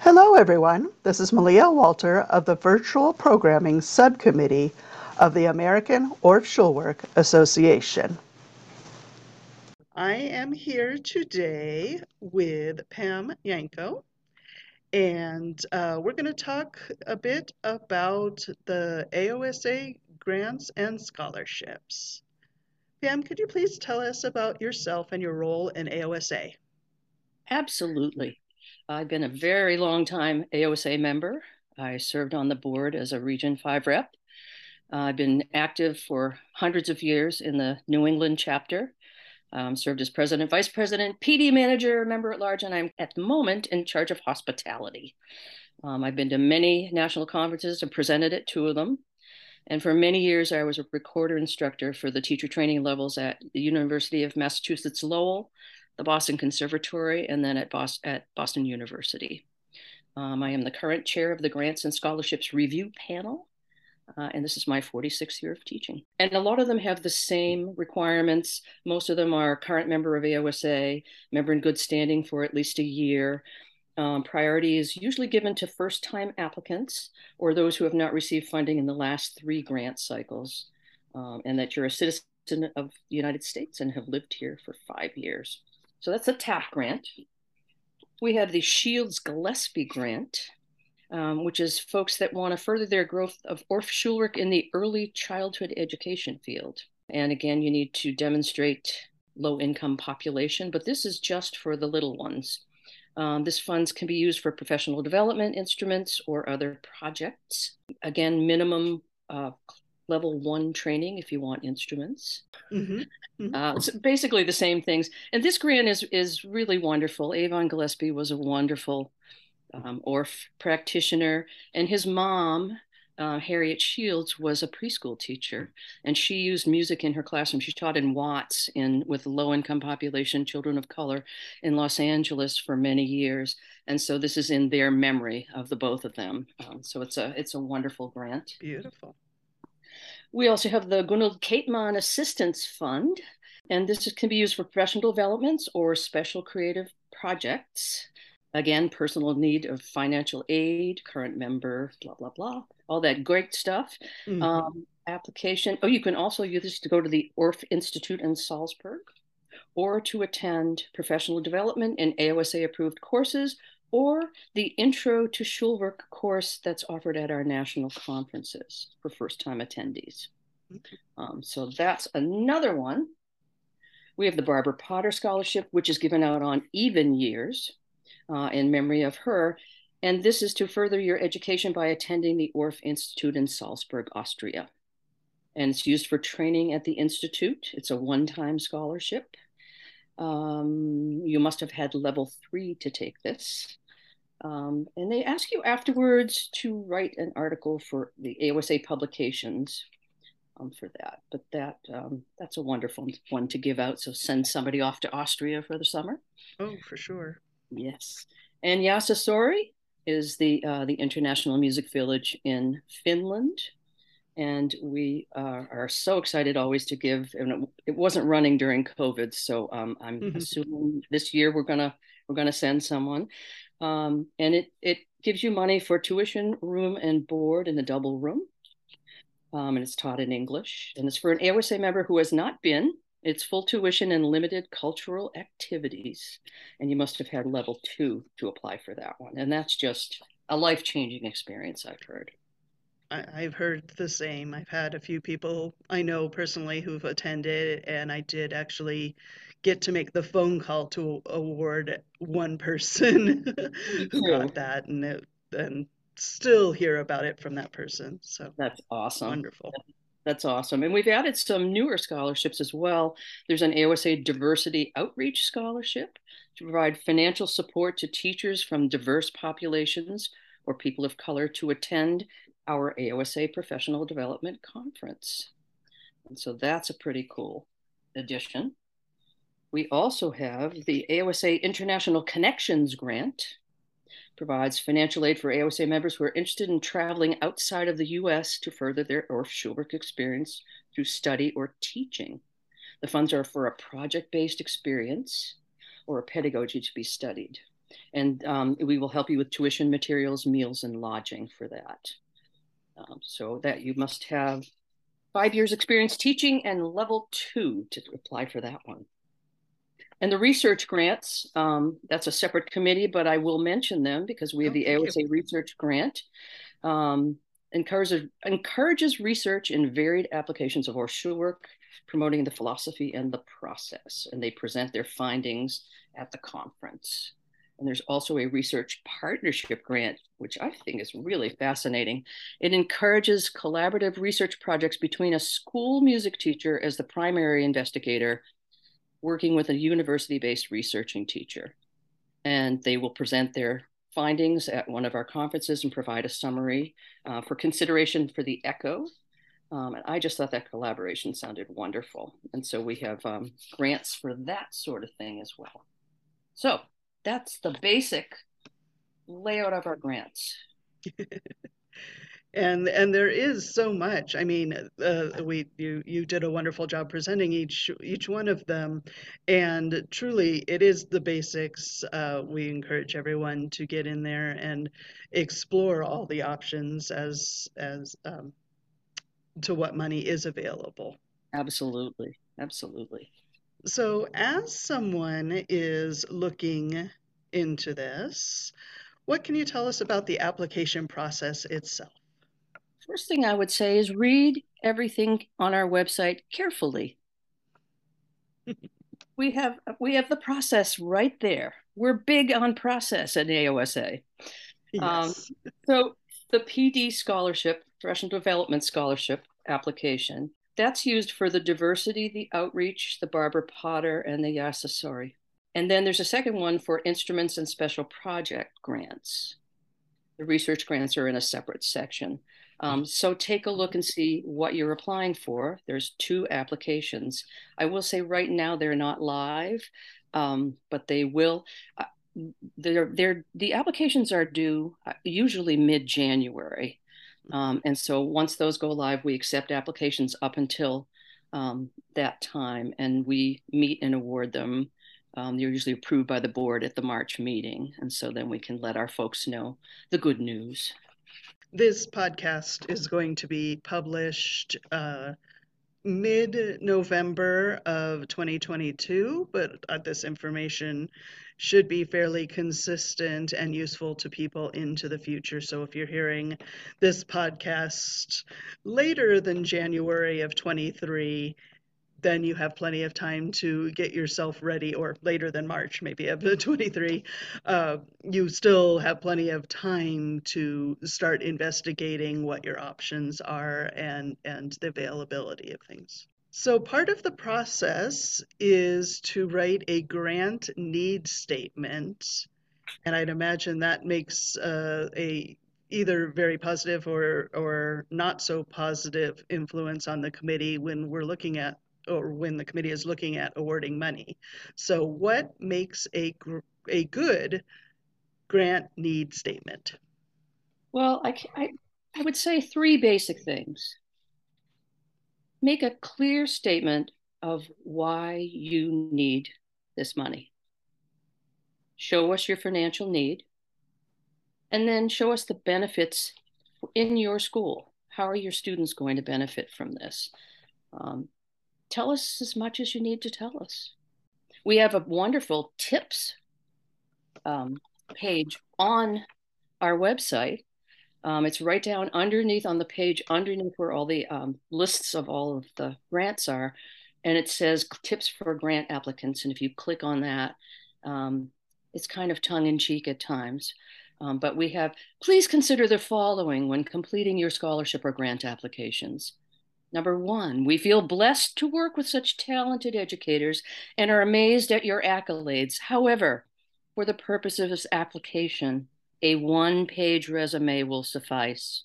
Hello, everyone. This is Malia Walter of the Virtual Programming Subcommittee of the American Orff Schulwerk Association. I am here today with Pam Yanko, and uh, we're going to talk a bit about the AOSA grants and scholarships. Pam, could you please tell us about yourself and your role in AOSA? Absolutely. I've been a very long time AOSA member. I served on the board as a Region 5 rep. Uh, I've been active for hundreds of years in the New England chapter, um, served as president, vice president, PD manager, member at large, and I'm at the moment in charge of hospitality. Um, I've been to many national conferences and presented at two of them. And for many years, I was a recorder instructor for the teacher training levels at the University of Massachusetts Lowell, the Boston Conservatory, and then at, Bos- at Boston University. Um, I am the current chair of the Grants and Scholarships Review Panel, uh, and this is my 46th year of teaching. And a lot of them have the same requirements. Most of them are current member of AOSA, member in good standing for at least a year. Um, priority is usually given to first time applicants or those who have not received funding in the last three grant cycles, um, and that you're a citizen of the United States and have lived here for five years. So that's a TAP grant. We have the Shields Gillespie grant, um, which is folks that want to further their growth of Orff Schulwerk in the early childhood education field. And again, you need to demonstrate low income population, but this is just for the little ones. Um, this funds can be used for professional development instruments or other projects. Again, minimum uh, level one training if you want instruments. Mm-hmm. Mm-hmm. Uh, so basically the same things. And this grant is is really wonderful. Avon Gillespie was a wonderful um, Orff practitioner, and his mom. Uh, Harriet Shields was a preschool teacher, and she used music in her classroom. She taught in Watts in with low-income population, children of color, in Los Angeles for many years. And so this is in their memory of the both of them. Um, so it's a it's a wonderful grant. Beautiful. We also have the Gunild Keetman Assistance Fund, and this can be used for professional developments or special creative projects. Again, personal need of financial aid, current member, blah, blah, blah, all that great stuff. Mm-hmm. Um, application. Oh, you can also use this to go to the Orff Institute in Salzburg or to attend professional development in AOSA approved courses or the Intro to Schulwerk course that's offered at our national conferences for first time attendees. Um, so that's another one. We have the Barbara Potter Scholarship, which is given out on even years uh, in memory of her. And this is to further your education by attending the Orff Institute in Salzburg, Austria. And it's used for training at the Institute. It's a one time scholarship. Um, you must have had level three to take this. Um, and they ask you afterwards to write an article for the AOSA publications um, for that. But that um, that's a wonderful one to give out. So send somebody off to Austria for the summer. Oh, for sure. Yes. And Yasasaari is the uh, the international music village in Finland. And we uh, are so excited always to give. And it, wasn't running during COVID, so um, I'm mm-hmm. assuming this year we're gonna we're gonna send someone. Um, and it, it gives you money for tuition, room, and board in a double room. Um, and it's taught in English. And it's for an AOSA member who has not been. It's full tuition and limited cultural activities. And you must have had level two to apply for that one. And that's just a life changing experience, I've heard. I've heard the same. I've had a few people I know personally who've attended, and I did actually get to make the phone call to award one person who got that and it, and still hear about it from that person so that's awesome wonderful that's awesome and we've added some newer scholarships as well there's an aosa diversity outreach scholarship to provide financial support to teachers from diverse populations or people of color to attend our aosa professional development conference And so that's a pretty cool addition. We also have the AOSA International Connections Grant, provides financial aid for AOSA members who are interested in traveling outside of the US to further their Orff Schulwerk experience through study or teaching. The funds are for a project-based experience or a pedagogy to be studied. And um, we will help you with tuition, materials, meals, and lodging for that. Um, so that you must have five years experience teaching and level two to apply for that one. And the research grants, um, that's a separate committee, but I will mention them because we have oh, the AOSA Research Grant. Um, encourages, encourages research in varied applications of Orff work, promoting the philosophy and the process. And they present their findings at the conference. And there's also a research partnership grant, which I think is really fascinating. It encourages collaborative research projects between a school music teacher as the primary investigator working with a university-based researching teacher. And they will present their findings at one of our conferences and provide a summary uh, for consideration for the ECHO. Um, and I just thought that collaboration sounded wonderful. And so we have um, grants for that sort of thing as well. So that's the basic layout of our grants. and and there is so much. I mean uh, we you you did a wonderful job presenting each each one of them. And truly it is the basics. Uh, we encourage everyone to get in there and explore all the options as as um, to what money is available. Absolutely. Absolutely. So as someone is looking into this what can you tell us about the application process itself First thing I would say is read everything on our website carefully. we have we have the process right there. We're big on process at AOSA. Um, yes. Um, so the PD scholarship, professional development scholarship application, that's used for the diversity, the outreach, the Barbara Potter, and the Yasasori. And then there's a second one for instruments and special project grants. The research grants are in a separate section. Um, so take a look and see what you're applying for. There's two applications. I will say right now they're not live, um, but they will. Uh, they're, they're, the applications are due uh, usually mid-January. Um, and so once those go live, we accept applications up until um, that time and we meet and award them. Um, they're usually approved by the board at the March meeting. And so then we can let our folks know the good news. This podcast is going to be published uh, mid November of 2022, but uh, this information should be fairly consistent and useful to people into the future. So if you're hearing this podcast later than January of 23, then you have plenty of time to get yourself ready, or later than March, maybe of 23. Uh, you still have plenty of time to start investigating what your options are and, and the availability of things. So, part of the process is to write a grant need statement. And I'd imagine that makes uh, a either very positive or or not so positive influence on the committee when we're looking at or when the committee is looking at awarding money. So what makes a, a good grant need statement? Well, I, I, I would say three basic things. Make a clear statement of why you need this money. Show us your financial need, and then show us the benefits in your school. How are your students going to benefit from this? Um, tell us as much as you need to tell us. We have a wonderful tips um, page on our website. Um, it's right down underneath on the page, underneath where all the um, lists of all of the grants are. And it says tips for grant applicants. And if you click on that, um, it's kind of tongue in cheek at times. Um, but we have, please consider the following when completing your scholarship or grant applications. Number one, we feel blessed to work with such talented educators and are amazed at your accolades. However, for the purpose of this application, a one page resume will suffice.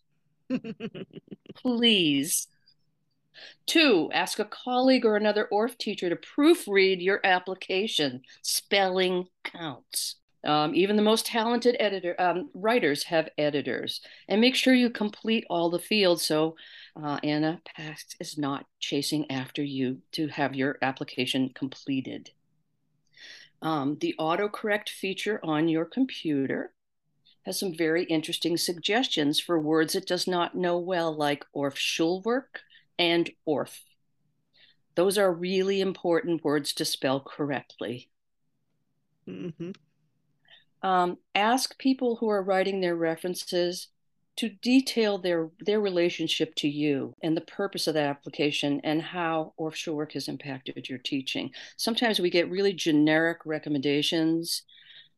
Please Two, ask a colleague or another Orff teacher to proofread your application. Spelling counts. Um, even the most talented editor um, writers have editors, and make sure you complete all the fields so uh, Anna Pax is not chasing after you to have your application completed. Um, the autocorrect feature on your computer has some very interesting suggestions for words it does not know well, like Orff Schulwerk and Orff. Those are really important words to spell correctly. Mm-hmm. Um, ask people who are writing their references to detail their their relationship to you and the purpose of that application and how Orff Schulwerk has impacted your teaching. Sometimes we get really generic recommendations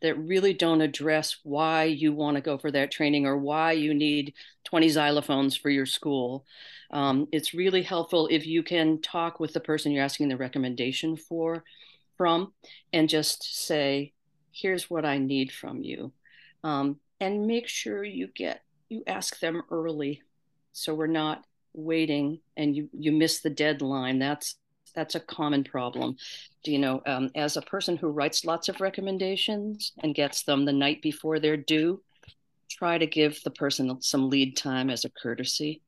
that really don't address why you want to go for that training or why you need 20 xylophones for your school. Um, it's really helpful if you can talk with the person you're asking the recommendation for from and just say, here's what I need from you. Um, and make sure you get you ask them early. So we're not waiting and you you miss the deadline. That's that's a common problem. Do you know um, as a person who writes lots of recommendations and gets them the night before they're due try to give the person some lead time as a courtesy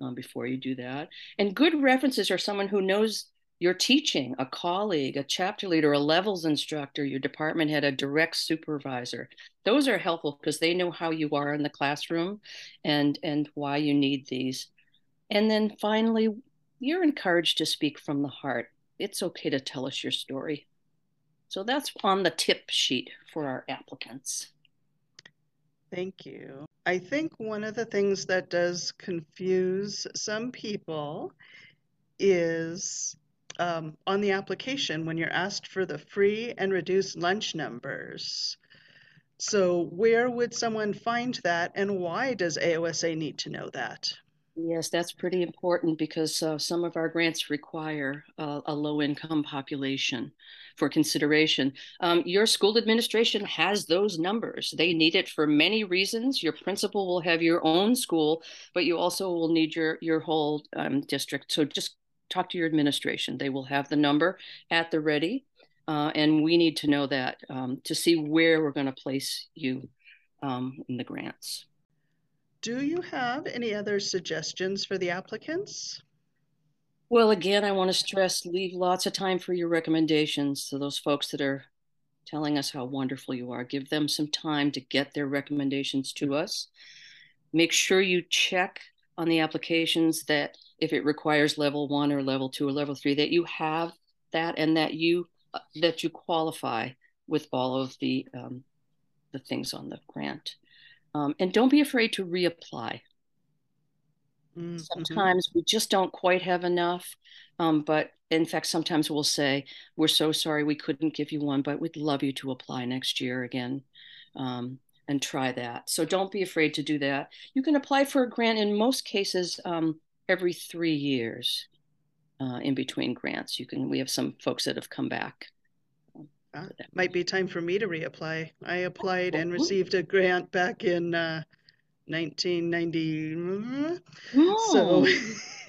um, before you do that. And good references are someone who knows your teaching, a colleague, a chapter leader, a levels instructor, your department head, a direct supervisor. Those are helpful because they know how you are in the classroom and, and why you need these. And then finally, you're encouraged to speak from the heart. It's okay to tell us your story. So that's on the tip sheet for our applicants. Thank you. I think one of the things that does confuse some people is um, on the application when you're asked for the free and reduced lunch numbers. So where would someone find that and why does AOSA need to know that? Yes, that's pretty important because uh, some of our grants require uh, a low income population for consideration. Um, your school administration has those numbers. They need it for many reasons. Your principal will have your own school, but you also will need your, your whole um, district. So just talk to your administration. They will have the number at the ready. Uh, and we need to know that um, to see where we're going to place you um, in the grants. Do you have any other suggestions for the applicants? Well, again, I want to stress leave lots of time for your recommendations to those folks that are telling us how wonderful you are. Give them some time to get their recommendations to us. Make sure you check on the applications that if it requires level one or level two or level three, that you have that and that you uh, that you qualify with all of the um, the things on the grant. Um, and don't be afraid to reapply. Mm-hmm. Sometimes we just don't quite have enough. Um, but in fact, sometimes we'll say, We're so sorry we couldn't give you one, but we'd love you to apply next year again. Um, and try that. So don't be afraid to do that. You can apply for a grant in most cases um, every three years uh, in between grants. You can. We have some folks that have come back. Uh, might be time for me to reapply. I applied and received a grant back in uh, 1990. Oh, so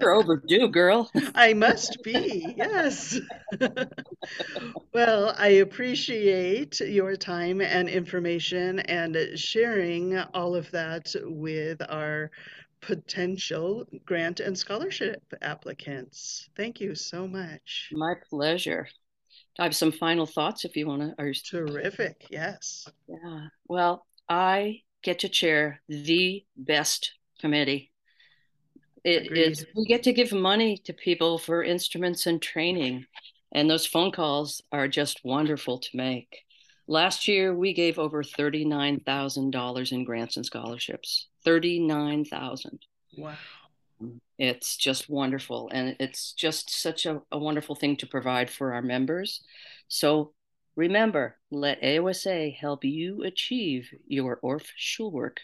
you're overdue, girl. I must be, yes. well, I appreciate your time and information and sharing all of that with our potential grant and scholarship applicants. Thank you so much. My pleasure. I have some final thoughts if you want to. Are terrific, yes. Yeah. Well, I get to chair the best committee. It Agreed. is we get to give money to people for instruments and training, and those phone calls are just wonderful to make. Last year, we gave over thirty-nine thousand dollars in grants and scholarships. Thirty-nine thousand. Wow. It's just wonderful, and it's just such a, a wonderful thing to provide for our members. So Remember, let AOSA help you achieve your Orff Schulwerk.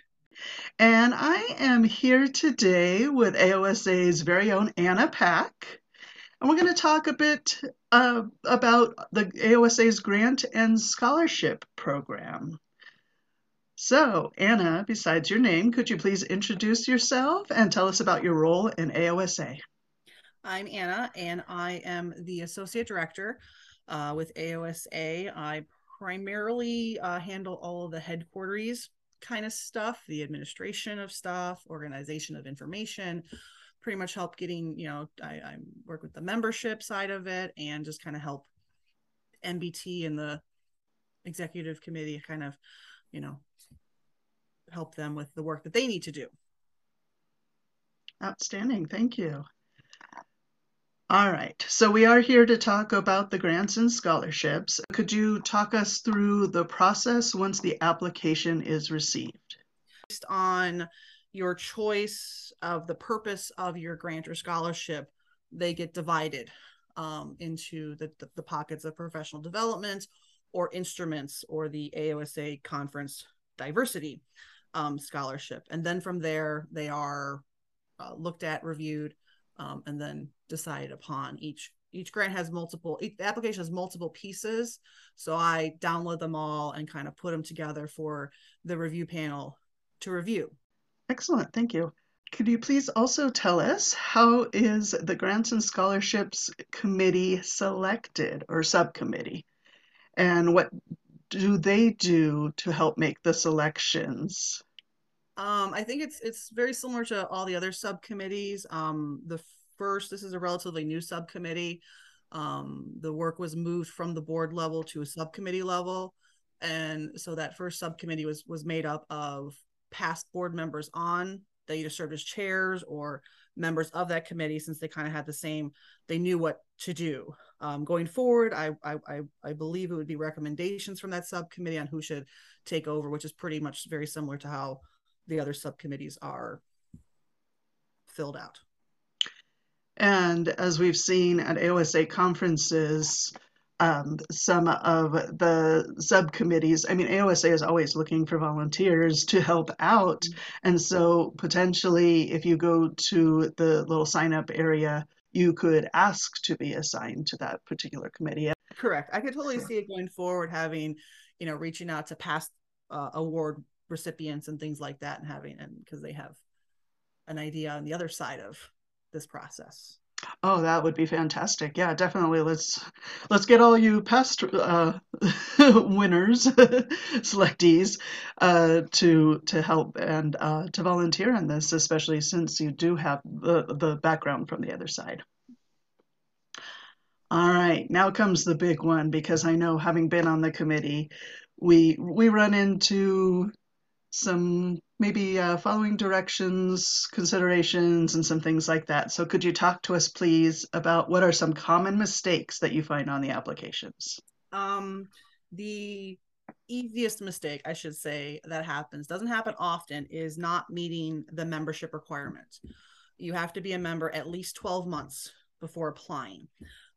And I am here today with AOSA's very own Anna Pack. And we're going to talk a bit uh, about the AOSA's grant and scholarship program. So, Anna, besides your name, could you please introduce yourself and tell us about your role in AOSA? I'm Anna, and I am the Associate Director uh, with AOSA. I primarily uh, handle all of the headquarters kind of stuff, the administration of stuff, organization of information, pretty much help getting, you know, I, I work with the membership side of it and just kind of help NBT and the executive committee kind of, you know, help them with the work that they need to do. Outstanding. Thank you. All right. So we are here to talk about the grants and scholarships. Could you talk us through the process once the application is received? Based on your choice of the purpose of your grant or scholarship, they get divided um, into the, the, the pockets of professional development or instruments or the AOSA conference diversity um, scholarship. And then from there, they are uh, looked at, reviewed, um, and then decided upon. Each each grant has multiple. Each, the application has multiple pieces, so I download them all and kind of put them together for the review panel to review. Excellent, thank you. Could you please also tell us how is the Grants and Scholarships Committee selected or subcommittee? And what do they do to help make the selections? Um, I think it's it's very similar to all the other subcommittees. Um, the first, this is a relatively new subcommittee. Um, the work was moved from the board level to a subcommittee level, and so that first subcommittee was was made up of past board members on they either served as chairs or members of that committee since they kind of had the same they knew what to do um, going forward I, I i believe it would be recommendations from that subcommittee on who should take over which is pretty much very similar to how the other subcommittees are filled out. And as we've seen at AOSA conferences, um, some of the subcommittees, I mean, AOSA is always looking for volunteers to help out. And so potentially, if you go to the little sign up area, you could ask to be assigned to that particular committee. Correct. I could totally see it going forward, having, you know, reaching out to past uh, award recipients and things like that and having and because they have an idea on the other side of this process. Oh that would be fantastic. Yeah definitely. Let's let's get all you past uh, winners selectees uh, to to help and uh, to volunteer in this especially since you do have the the background from the other side. All right now comes the big one because i know having been on the committee we we run into some maybe uh, following directions, considerations, and some things like that. So, could you talk to us, please, about what are some common mistakes that you find on the applications? Um, the easiest mistake, I should say, that happens doesn't happen often is not meeting the membership requirement. You have to be a member at least 12 months before applying.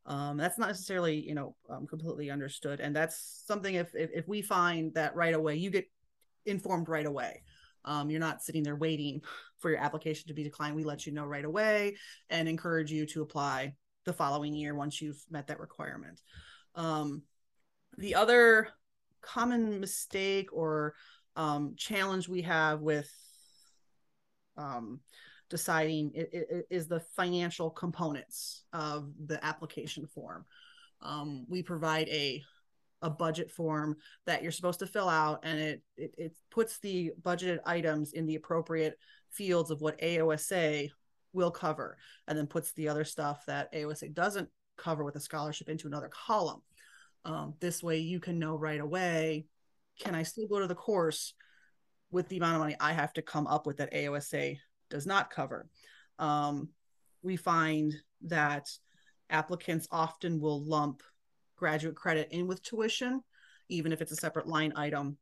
Um, that's not necessarily, you know, um, completely understood, and that's something. If, if if we find that right away, you get informed right away. Um, you're not sitting there waiting for your application to be declined. We let you know right away and encourage you to apply the following year once you've met that requirement. Um, the other common mistake or um, challenge we have with um, deciding it, it, is the financial components of the application form. Um, we provide a a budget form that you're supposed to fill out and it, it, it puts the budgeted items in the appropriate fields of what AOSA will cover and then puts the other stuff that AOSA doesn't cover with a scholarship into another column. Um, this way you can know right away, can I still go to the course with the amount of money I have to come up with that AOSA does not cover? Um, we find that applicants often will lump graduate credit in with tuition, even if it's a separate line item.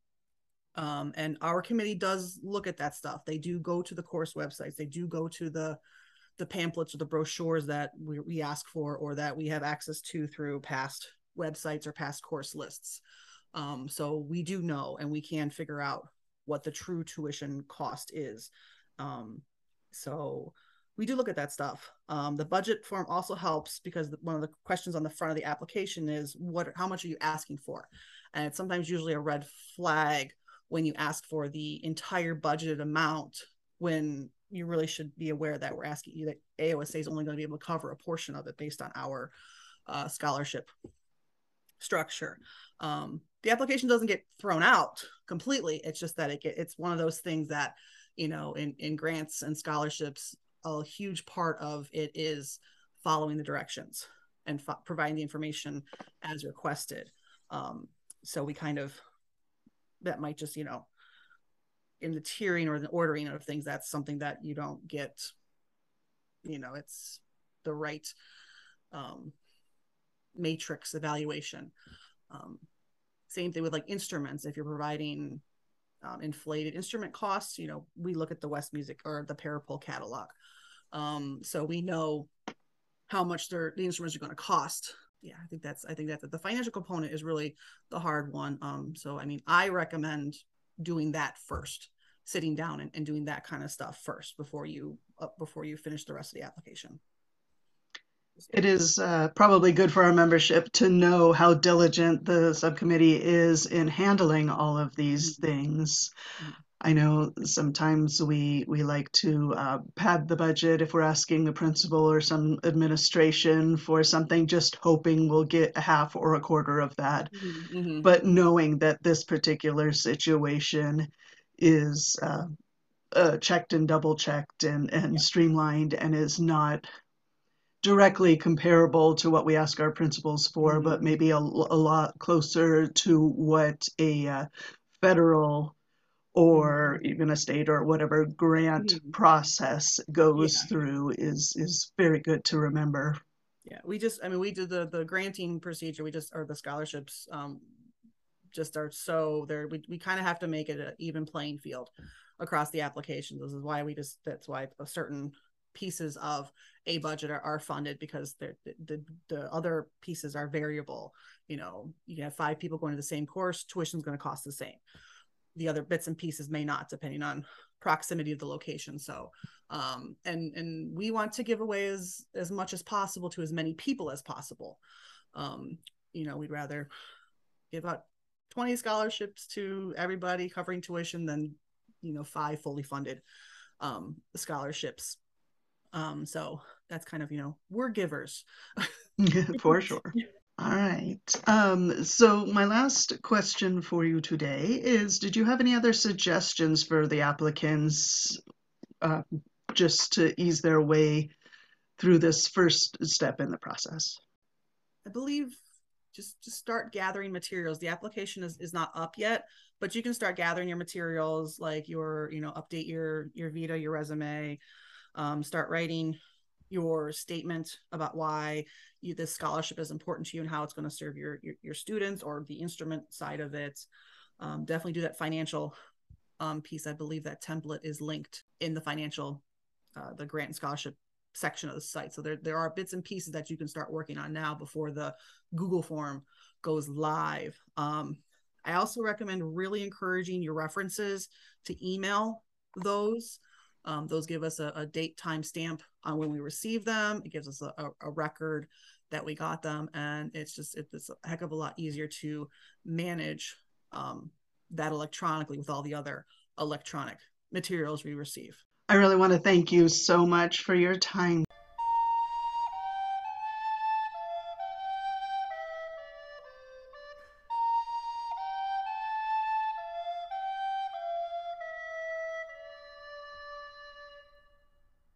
Um, and our committee does look at that stuff. They do go to the course websites. They do go to the the pamphlets or the brochures that we, we ask for or that we have access to through past websites or past course lists. Um, so we do know and we can figure out what the true tuition cost is. Um, so we do look at that stuff. Um, the budget form also helps because one of the questions on the front of the application is what, how much are you asking for? And it's sometimes usually a red flag when you ask for the entire budgeted amount when you really should be aware that we're asking you that AOSA is only going to be able to cover a portion of it based on our uh, scholarship structure. Um, the application doesn't get thrown out completely. It's just that it get, it's one of those things that, you know, in, in grants and scholarships, a huge part of it is following the directions and fo- providing the information as requested. Um, so we kind of, that might just, you know, in the tiering or the ordering of things, that's something that you don't get, you know, it's the right um, matrix evaluation. Um, same thing with like instruments. If you're providing um, inflated instrument costs, you know, we look at the West Music or the Peripole catalog. Um, so we know how much their the instruments are going to cost. Yeah, I think that's I think that the financial component is really the hard one. Um, so I mean, I recommend doing that first, sitting down and, and doing that kind of stuff first before you uh, before you finish the rest of the application. It is uh, probably good for our membership to know how diligent the subcommittee is in handling all of these things. Mhm. I know sometimes we we like to uh, pad the budget if we're asking the principal or some administration for something, just hoping we'll get a half or a quarter of that. Mhm. But knowing that this particular situation is uh, uh, checked and double checked and, and Yeah. streamlined and is not directly comparable to what we ask our principals for, but Mhm. maybe a lot closer to what a uh, federal or even a state or whatever grant Mhm. process goes Yeah. through is is very good to remember. Yeah, we just, I mean, we did the the granting procedure. We just, or the scholarships, um, just are so there. We we kind of have to make it an even playing field across the applications. This is why we just. That's why a certain pieces of a budget are, are funded because the, the the other pieces are variable. You know, you have five people going to the same course, tuition is going to cost the same. The other bits and pieces may not, depending on proximity of the location. So, um, and and we want to give away as as much as possible to as many people as possible. Um, you know, we'd rather give out 20 scholarships to everybody covering tuition than you know five fully funded um scholarships um so that's kind of you know we're givers for sure. All right. Um, so my last question for you today is, did you have any other suggestions for the applicants uh, just to ease their way through this first step in the process? i believe just just start gathering materials the application is, is not up yet but you can start gathering your materials like your you know update your your vita your resume um, start writing your statement about why you, this scholarship is important to you and how it's going to serve your, your, your students or the instrument side of it. Um, definitely do that financial um, piece. I believe that template is linked in the financial, uh, the grant and scholarship section of the site. So there, there are bits and pieces that you can start working on now before the Google form goes live. Um, I also recommend really encouraging your references to email those. Um, those give us a, a date time stamp on when we receive them. It gives us a, a, record that we got them, and it's just it's a heck of a lot easier to manage um, that electronically with all the other electronic materials we receive. I really want to thank you so much for your time